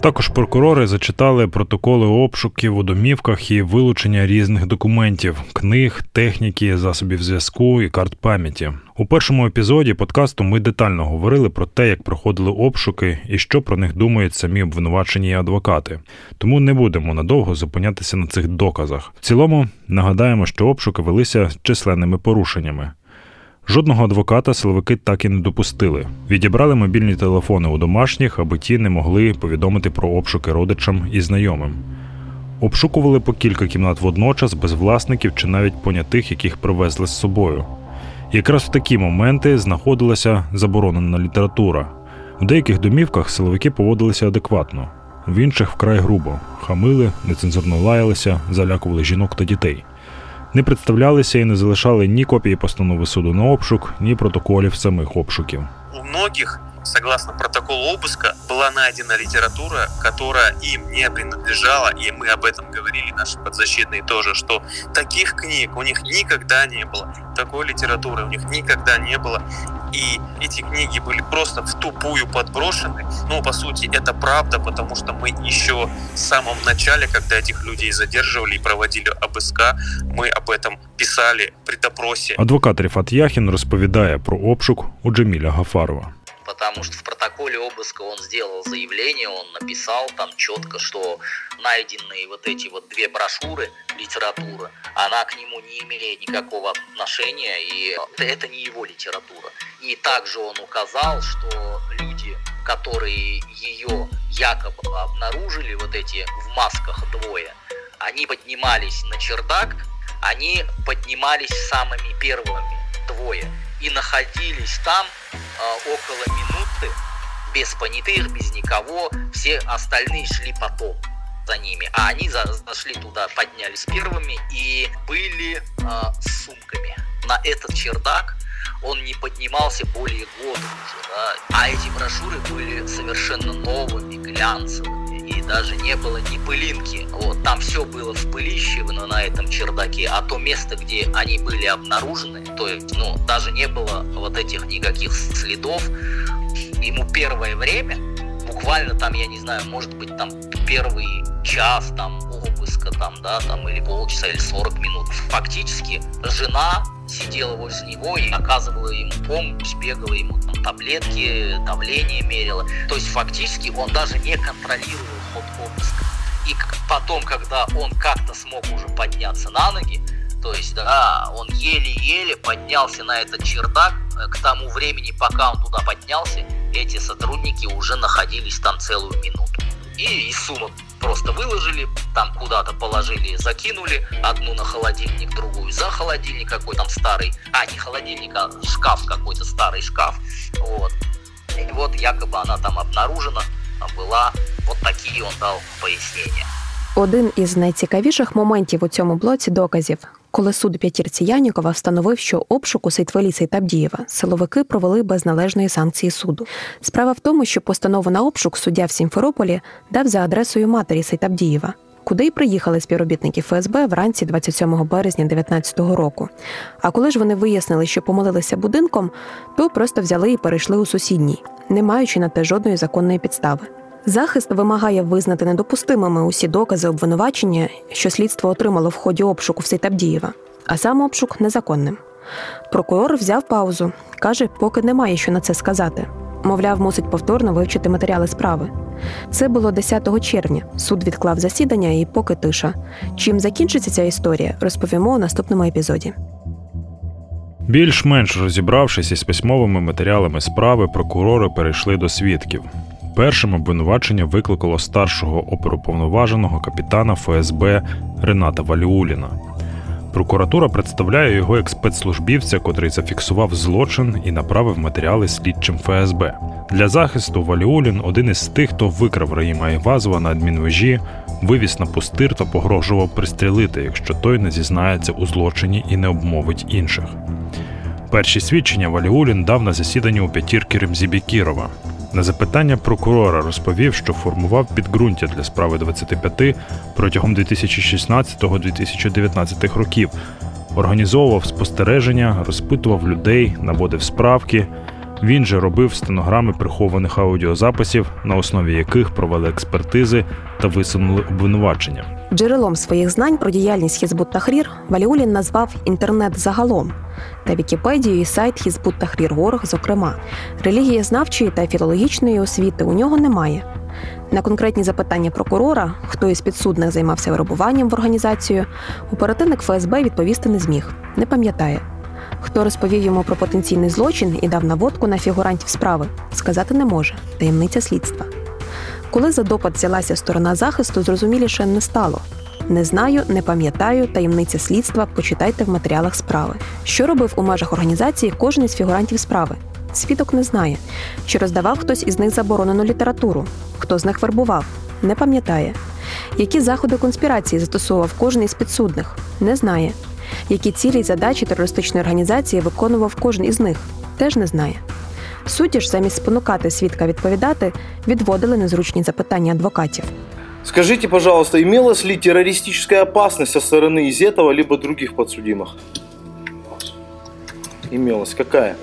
Також прокурори зачитали протоколи обшуків у домівках і вилучення різних документів, книг, техніки, засобів зв'язку і карт пам'яті. У першому епізоді подкасту ми детально говорили про те, як проходили обшуки і що про них думають самі обвинувачені і адвокати. Тому не будемо надовго зупинятися на цих доказах. В цілому нагадаємо, що обшуки велися численними порушеннями. Жодного адвоката силовики так і не допустили. Відібрали мобільні телефони у домашніх, аби ті не могли повідомити про обшуки родичам і знайомим. Обшукували по кілька кімнат водночас без власників чи навіть понятих, яких привезли з собою. Якраз в такі моменти знаходилася заборонена література. У деяких домівках силовики поводилися адекватно, в інших вкрай грубо, хамили, нецензурно лаялися, залякували жінок та дітей не представлялися і не залишали ні копії постанови суду на обшук, ні протоколів самих обшуків. У многих согласно протоколу обыска, была найдена литература, которая им не принадлежала, и мы об этом говорили, наши подзащитные тоже, что таких книг у них никогда не было, такой литературы у них никогда не было, и эти книги были просто в тупую подброшены. Ну, по сути, это правда, потому что мы еще в самом начале, когда этих людей задерживали и проводили обыска, мы об этом писали при допросе. Адвокат Рифат Яхін розповідає про обшук у Джеміля Гафарова. потому что в протоколе обыска он сделал заявление, он написал там четко, что найденные вот эти вот две брошюры литературы, она к нему не имеет никакого отношения, и это не его литература. И также он указал, что люди, которые ее якобы обнаружили, вот эти в масках двое, они поднимались на чердак, они поднимались самыми первыми, двое, и находились там э, около минуты, без понятых, без никого, все остальные шли потом за ними, а они зашли туда, поднялись первыми и были э, с сумками. На этот чердак он не поднимался более года уже, да? а эти брошюры были совершенно новыми, глянцевыми и даже не было ни пылинки. Вот, там все было в пылище но на этом чердаке, а то место, где они были обнаружены, то есть, ну, даже не было вот этих никаких следов. Ему первое время, буквально там, я не знаю, может быть, там первый час там обыска там, да, там или полчаса или 40 минут. Фактически жена сидела возле него и оказывала ему помощь, бегала ему там таблетки, давление мерила. То есть фактически он даже не контролировал ход обыска. И потом, когда он как-то смог уже подняться на ноги, то есть, да, он еле-еле поднялся на этот чердак. Э, к тому времени, пока он туда поднялся, эти сотрудники уже находились там целую минуту. И из сумок просто выложили, там куда-то положили, закинули, одну на холодильник, другую за холодильник какой там старый, а не холодильник, а шкаф какой-то старый шкаф, вот. И вот якобы она там обнаружена была, вот такі он дав пояснення. Один із найцікавіших моментів у цьому блоці доказів коли суд п'ятірці Янікова встановив, що обшук у Сейтвеліса і Табдієва силовики провели без належної санкції суду. Справа в тому, що постанову на обшук суддя в Сімферополі дав за адресою матері Сейтабдієва, куди й приїхали співробітники ФСБ вранці 27 березня 2019 року. А коли ж вони вияснили, що помилилися будинком, то просто взяли і перейшли у сусідній, не маючи на те жодної законної підстави. Захист вимагає визнати недопустимими усі докази обвинувачення, що слідство отримало в ході обшуку в Сейтабдієва, а сам обшук незаконним. Прокурор взяв паузу, каже, поки немає що на це сказати. Мовляв, мусить повторно вивчити матеріали справи. Це було 10 червня. Суд відклав засідання і поки тиша. Чим закінчиться ця історія, розповімо у наступному епізоді. Більш-менш розібравшись із письмовими матеріалами справи, прокурори перейшли до свідків. Першим обвинувачення викликало старшого оперуповноваженого капітана ФСБ Рената Валіуліна. Прокуратура представляє його як спецслужбівця, котрий зафіксував злочин і направив матеріали слідчим ФСБ. Для захисту Валіулін один із тих, хто викрав Раїма Івазова на адмінвежі, вивіз на пустир та погрожував пристрілити, якщо той не зізнається у злочині і не обмовить інших. Перші свідчення Валіулін дав на засіданні у п'ятірки Ремзібі Кірова. На запитання прокурора розповів, що формував підґрунтя для справи 25 протягом 2016-2019 років, організовував спостереження, розпитував людей, наводив справки. Він же робив стенограми прихованих аудіозаписів, на основі яких провели експертизи та висунули обвинувачення. Джерелом своїх знань про діяльність Хізбут Тахрір Валіулін назвав інтернет загалом та Вікіпедію і сайт Хізбут Тахрір Ворог, зокрема. Релігієзнавчої та філологічної освіти у нього немає. На конкретні запитання прокурора, хто із підсудних займався виробуванням в організацію, оперативник ФСБ відповісти не зміг, не пам'ятає. Хто розповів йому про потенційний злочин і дав наводку на фігурантів справи, сказати не може таємниця слідства. Коли за допит взялася сторона захисту, зрозуміліше не стало. Не знаю, не пам'ятаю таємниця слідства. Почитайте в матеріалах справи. Що робив у межах організації кожен із фігурантів справи? Свідок не знає, чи роздавав хтось із них заборонену літературу, хто з них вербував, не пам'ятає. Які заходи конспірації застосовував кожен із підсудних, не знає. Які цілі й задачі терористичної організації виконував кожен із них, теж не знає. Судді ж, замість спонукати свідка відповідати, відводили незручні запитання адвокатів. Скажите, пожалуйста, имелась ли террористическая опасность со стороны Изетова либо других подсудимых? Имелась. Какая?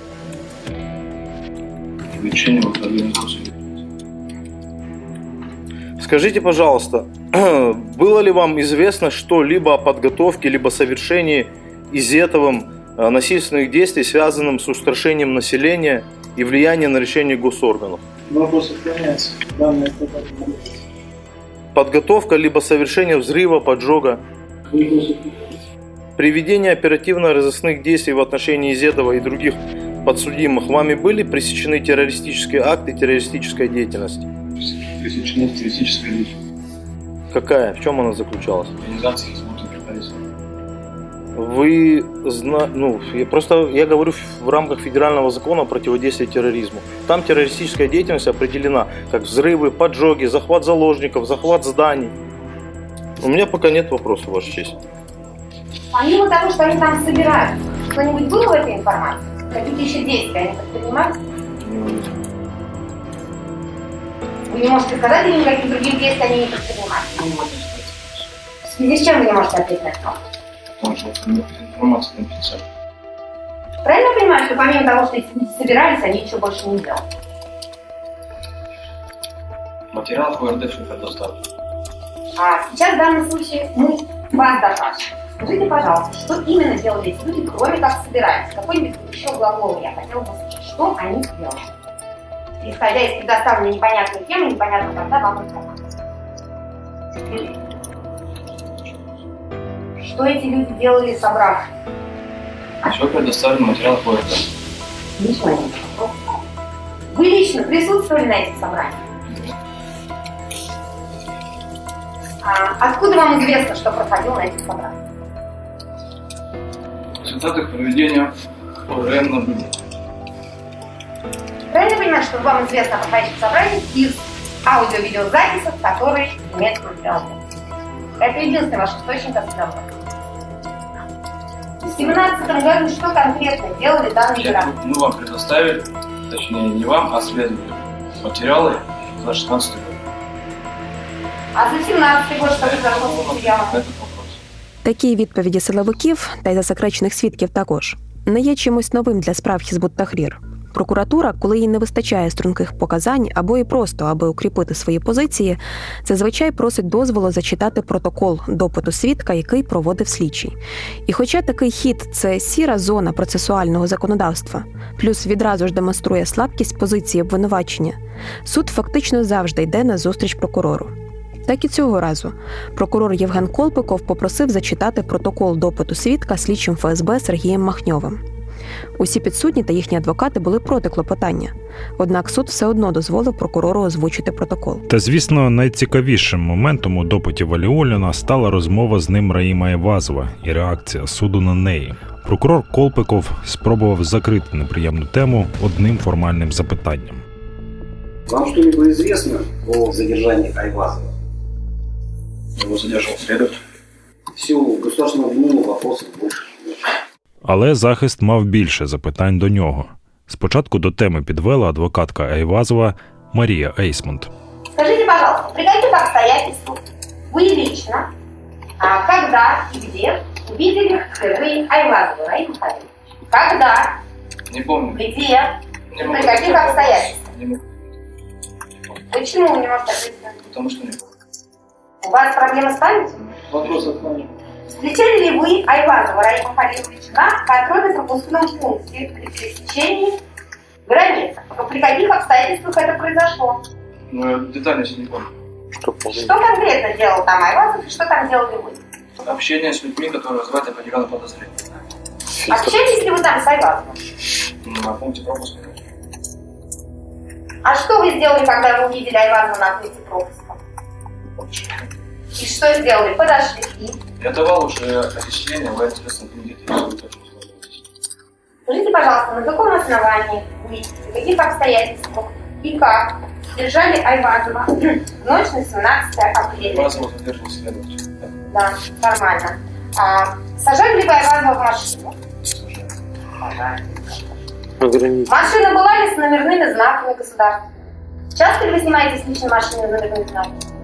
Скажите, пожалуйста, было ли вам известно что-либо о подготовке либо совершении Изетовым э, насильственных действий, связанным с устрашением населения и влиянием на решение госорганов? Вопрос отклоняется. Подготовка либо совершение взрыва, поджога, Приведение оперативно-розыскных действий в отношении Изетова и других подсудимых вами были пресечены террористические акты террористической деятельности? Пресечена террористическая деятельность. Какая? В чем она заключалась? Организация. Вы зна... ну, я просто я говорю в рамках федерального закона о противодействии терроризму. Там террористическая деятельность определена как взрывы, поджоги, захват заложников, захват зданий. У меня пока нет вопросов, Ваша честь. Помимо того, что они там собираются, что-нибудь было в этой информации? Какие-то еще действия они предпринимают? Вы не можете сказать, или никаких других действий они не предпринимают? Не можем сказать. В связи с чем вы не можете ответить на это? Потому что информация конфиденциальна. Правильно понимаю, что помимо того, что собирались, они еще больше не делали? Материалов ОРД все предоставлено. А сейчас в данном случае мы вас допрашиваем. Скажите, пожалуйста, что именно делали эти люди, кроме как собирались? Какой-нибудь еще глагол я хотела бы услышать. Что они делали? Исходя из предоставленной непонятной темы, непонятно когда вам информация. Что эти люди делали, собрав? Все предоставлено материалов ОРД. Лично. Вы лично присутствовали на этих собраниях? А откуда вам известно, что проходило на этих собраниях? В результатах проведения ОРН наблюдения. Правильно я понимаю, что вам известно о проходящих собраниях из аудио-видеозаписей, которые имеют материал? Это единственный ваш источник осведомленности. В 2017 году что конкретно делали данные Нет, граждане? мы вам предоставили, точнее не вам, а следователю, материалы за 16 год. А за 17 год что произошло с материалом? Этот вопрос. Такі відповіді силовиків та й засекречених свідків також не є чимось новим для справ Хізбут Тахрір. Прокуратура, коли їй не вистачає струнких показань або і просто аби укріпити свої позиції, зазвичай просить дозволу зачитати протокол допиту свідка, який проводив слідчий. І хоча такий хід це сіра зона процесуального законодавства, плюс відразу ж демонструє слабкість позиції обвинувачення, суд фактично завжди йде на зустріч прокурору. Так і цього разу прокурор Євген Колпиков попросив зачитати протокол допиту свідка слідчим ФСБ Сергієм Махньовим. Усі підсудні та їхні адвокати були проти клопотання. Однак суд все одно дозволив прокурору озвучити протокол. Та звісно, найцікавішим моментом у допиті Валіоліна стала розмова з ним Раїма Євазова і реакція суду на неї. Прокурор Колпиков спробував закрити неприємну тему одним формальним запитанням. Вам что-либо известно о задержании Айвазова? Его задержал следователь. Все, государственного обвинения вопросов больше. Але захист мав більше запитань до нього. Спочатку до теми підвела адвокатка Айвазова Марія Ейсмонт. Скажите, пожалуйста, при каких обстоятельствах вы лично, а, когда и где увидели впервые Айвазова Раима Михайловича? Когда, Не помню. где, Не при могу каких ответить. обстоятельствах? Не могу, Почему вы не можете ответить? на это? потому что не помню. У вас проблемы с памятью? Вопрос отклонен. Встречали ли вы Айвазова Раима Халиловича на контрольно-пропускном пункте при пересечении границы? При каких обстоятельствах это произошло? Я детально сейчас не помню. Что Что конкретно делал там Айвазов и что там делали вы? Общение с людьми, которые вызывают определенное подозрение. Общались ли вы там с Айвазовым? На пункте пропуска. А что вы сделали, когда вы увидели Айвазова на пункте пропуска? И что сделали? Подошли. Я давал уже объяснение в ответственном комитете. если вы. Скажите, пожалуйста, на каком основании вы, при каких обстоятельствах и как держали Айвазова в ночь на 17 апреля? Вас его задержал следователь. Да, нормально. А, сажали ли вы Айвазова в машину? Сажали. Машина была ли с номерными знаками государства? Часто ли вы снимаете с личной машины номерные знаки? Почему это информация?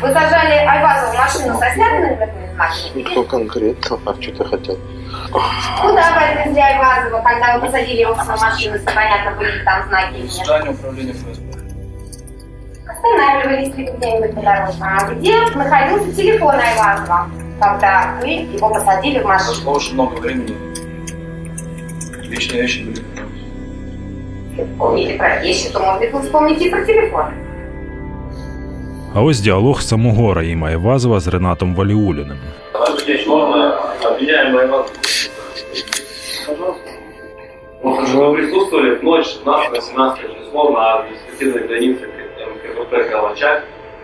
Вы сажали Айвазову в машину со снятыми номерными знаками? Кто конкретно? А что ты хотел? Куда вы отвезли Айвазова, когда вы посадили его в свою машину, если понятно, были ли там знаки или нет? Здание управления ФСБ. Останавливались ли где-нибудь по дороге? А где находился телефон Айвазова, когда вы его посадили в машину? Прошло очень много времени. Личные вещи были. Помните про вещи, то, может быть, вы вспомните и про телефон. А ось діалог самого Раїма Івазова з Ренатом Валіуліним. Здесь можно обвиняемый вас. Пожалуйста. Вы присутствовали в ночь 16-18 число на административной границе МКПП Калачак,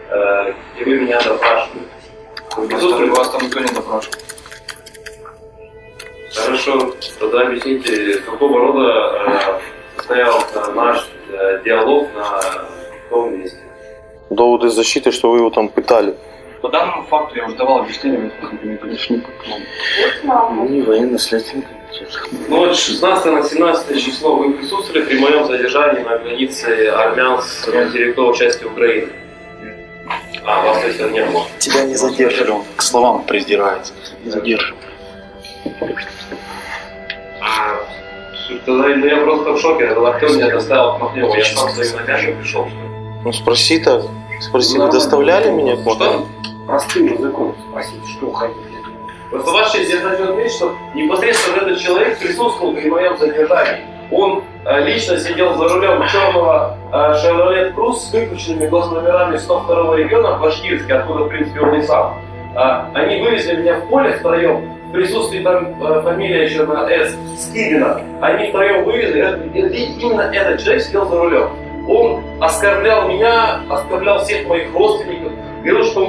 э, и вы меня допрашивали. Вы присутствовали? Вас там никто не допрашивал. Хорошо, тогда объясните, какого рода э, состоялся наш э, диалог на том месте? Доводы защиты, что вы его там пытали. По данному факту я уже давал объяснение, просто не пришли Не военно-следственный комитет. Ночь 16 на 17 число вы присутствовали при моем задержании на границе армян с материковой части Украины? А, вас то не было. Тебя не задерживали, он к словам придирается. Не задерживали. А, Тогда ну, я просто в шоке. Кто меня доставил к Махневу? Я сам своими ногами пришел. что ли? Ну спроси так. Спроси, вы доставляли меня к Махнову? Простым языком спросить, что хотите. Просто ваша честь, я хочу отметить, что непосредственно этот человек присутствовал при моем задержании. Он э, лично сидел за рулем черного э, Chevrolet Cruze с выключенными госномерами 102 региона в Башкирске, откуда, в принципе, он и сам. А, они вывезли меня в поле втроем, в присутствии там э, фамилия еще на С, Скибина. Они втроем вывезли, именно этот человек сидел за рулем. Он оскорблял меня, оскорблял всех моих родственников, говорил, что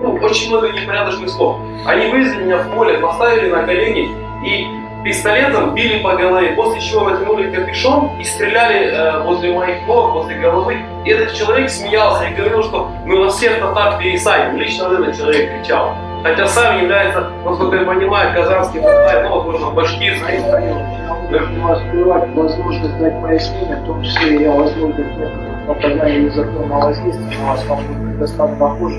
ну, очень много непорядочных слов. Они вывезли меня в поле, поставили на колени и пистолетом били по голове, после чего натянули капюшон и стреляли э, возле моих ног, возле головы. И этот человек смеялся и говорил, что мы вас всех татар пересадим. Лично этот человек кричал. Хотя сам является, насколько я понимаю, казанский татар, ну, возможно, башкирский. Должен вас прервать возможность дать пояснение, в том числе и о возможных методах оказания незаконного воздействия на вас, вам будет предоставлен похоже.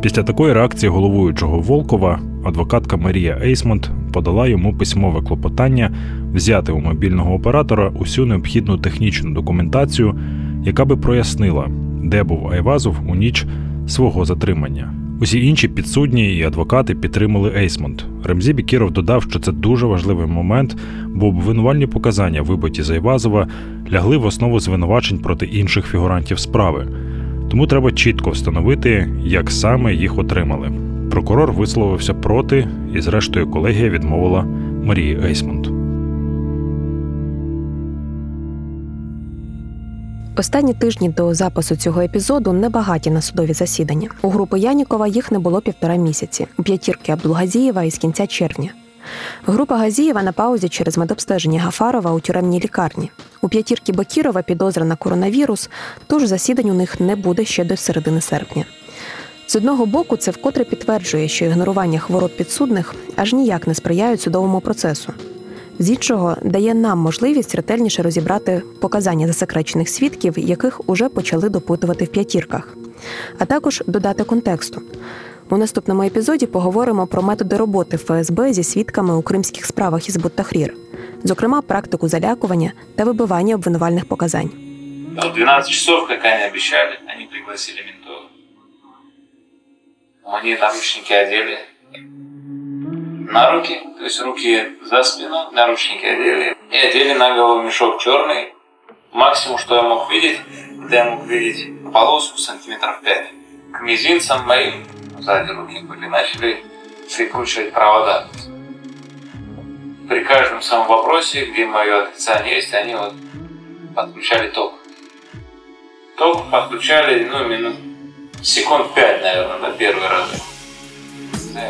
Після такої реакції головуючого Волкова адвокатка Марія Ейсмонт подала йому письмове клопотання взяти у мобільного оператора усю необхідну технічну документацію, яка би прояснила, де був Айвазов у ніч свого затримання. Усі інші підсудні і адвокати підтримали Ейсмонт. Ремзі Бікіров додав, що це дуже важливий момент, бо обвинувальні показання, вибиті з Айвазова, лягли в основу звинувачень проти інших фігурантів справи. Тому треба чітко встановити, як саме їх отримали. Прокурор висловився проти, і зрештою колегія відмовила Марії Ейсмонт. Останні тижні до запису цього епізоду небагаті на судові засідання. У групи Янікова їх не було півтора місяці, у п'ятірки Абдулгазієва із кінця червня. Група Газієва на паузі через медобстеження Гафарова у тюремній лікарні. У п'ятірки Бакірова підозра на коронавірус, тож засідань у них не буде ще до середини серпня. З одного боку, це вкотре підтверджує, що ігнорування хвороб підсудних аж ніяк не сприяють судовому процесу. З іншого дає нам можливість ретельніше розібрати показання засекречених свідків, яких уже почали допитувати в п'ятірках, а також додати контексту. У наступному епізоді поговоримо про методи роботи ФСБ зі свідками у кримських справах із Буттахрір, зокрема практику залякування та вибивання обвинувальних показань. В 12 часов, как они обещали, они пригласили ментов. Они наручники одели на руки, то есть руки за спину, наручники одели и одели на голову мешок черный. Максимум, что я мог видеть, это я мог видеть полоску сантиметров 5. К мизинцам моим сзади руки были, начали прикручивать провода. При каждом самом вопросе, где мое отрицание есть, они вот подключали ток. Ток подключали, ну, минут секунд пять, наверное, на первый раз.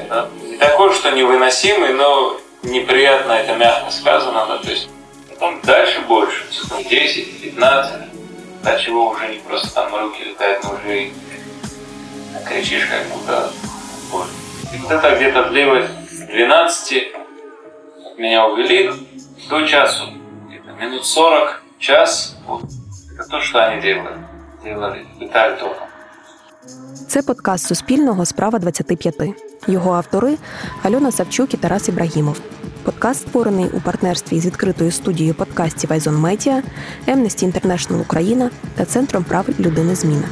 Да, такой, что невыносимый, но неприятно это мягко сказано, да, то есть потом дальше больше, секунд 10-15, до чего уже не просто там руки летают, но уже и кричишь как будто от боли. И вот это где-то длилось с 12 меня увели до часу, где-то минут 40, час. Вот. Это то, что они делали. Делали, летали током. Це подкаст Суспільного Справа 25. Його автори Альона Савчук і Тарас Ібрагімов. Подкаст створений у партнерстві з відкритою студією подкастів Айзон Медіа, Amnesty International Україна та Центром прав людини Зміна.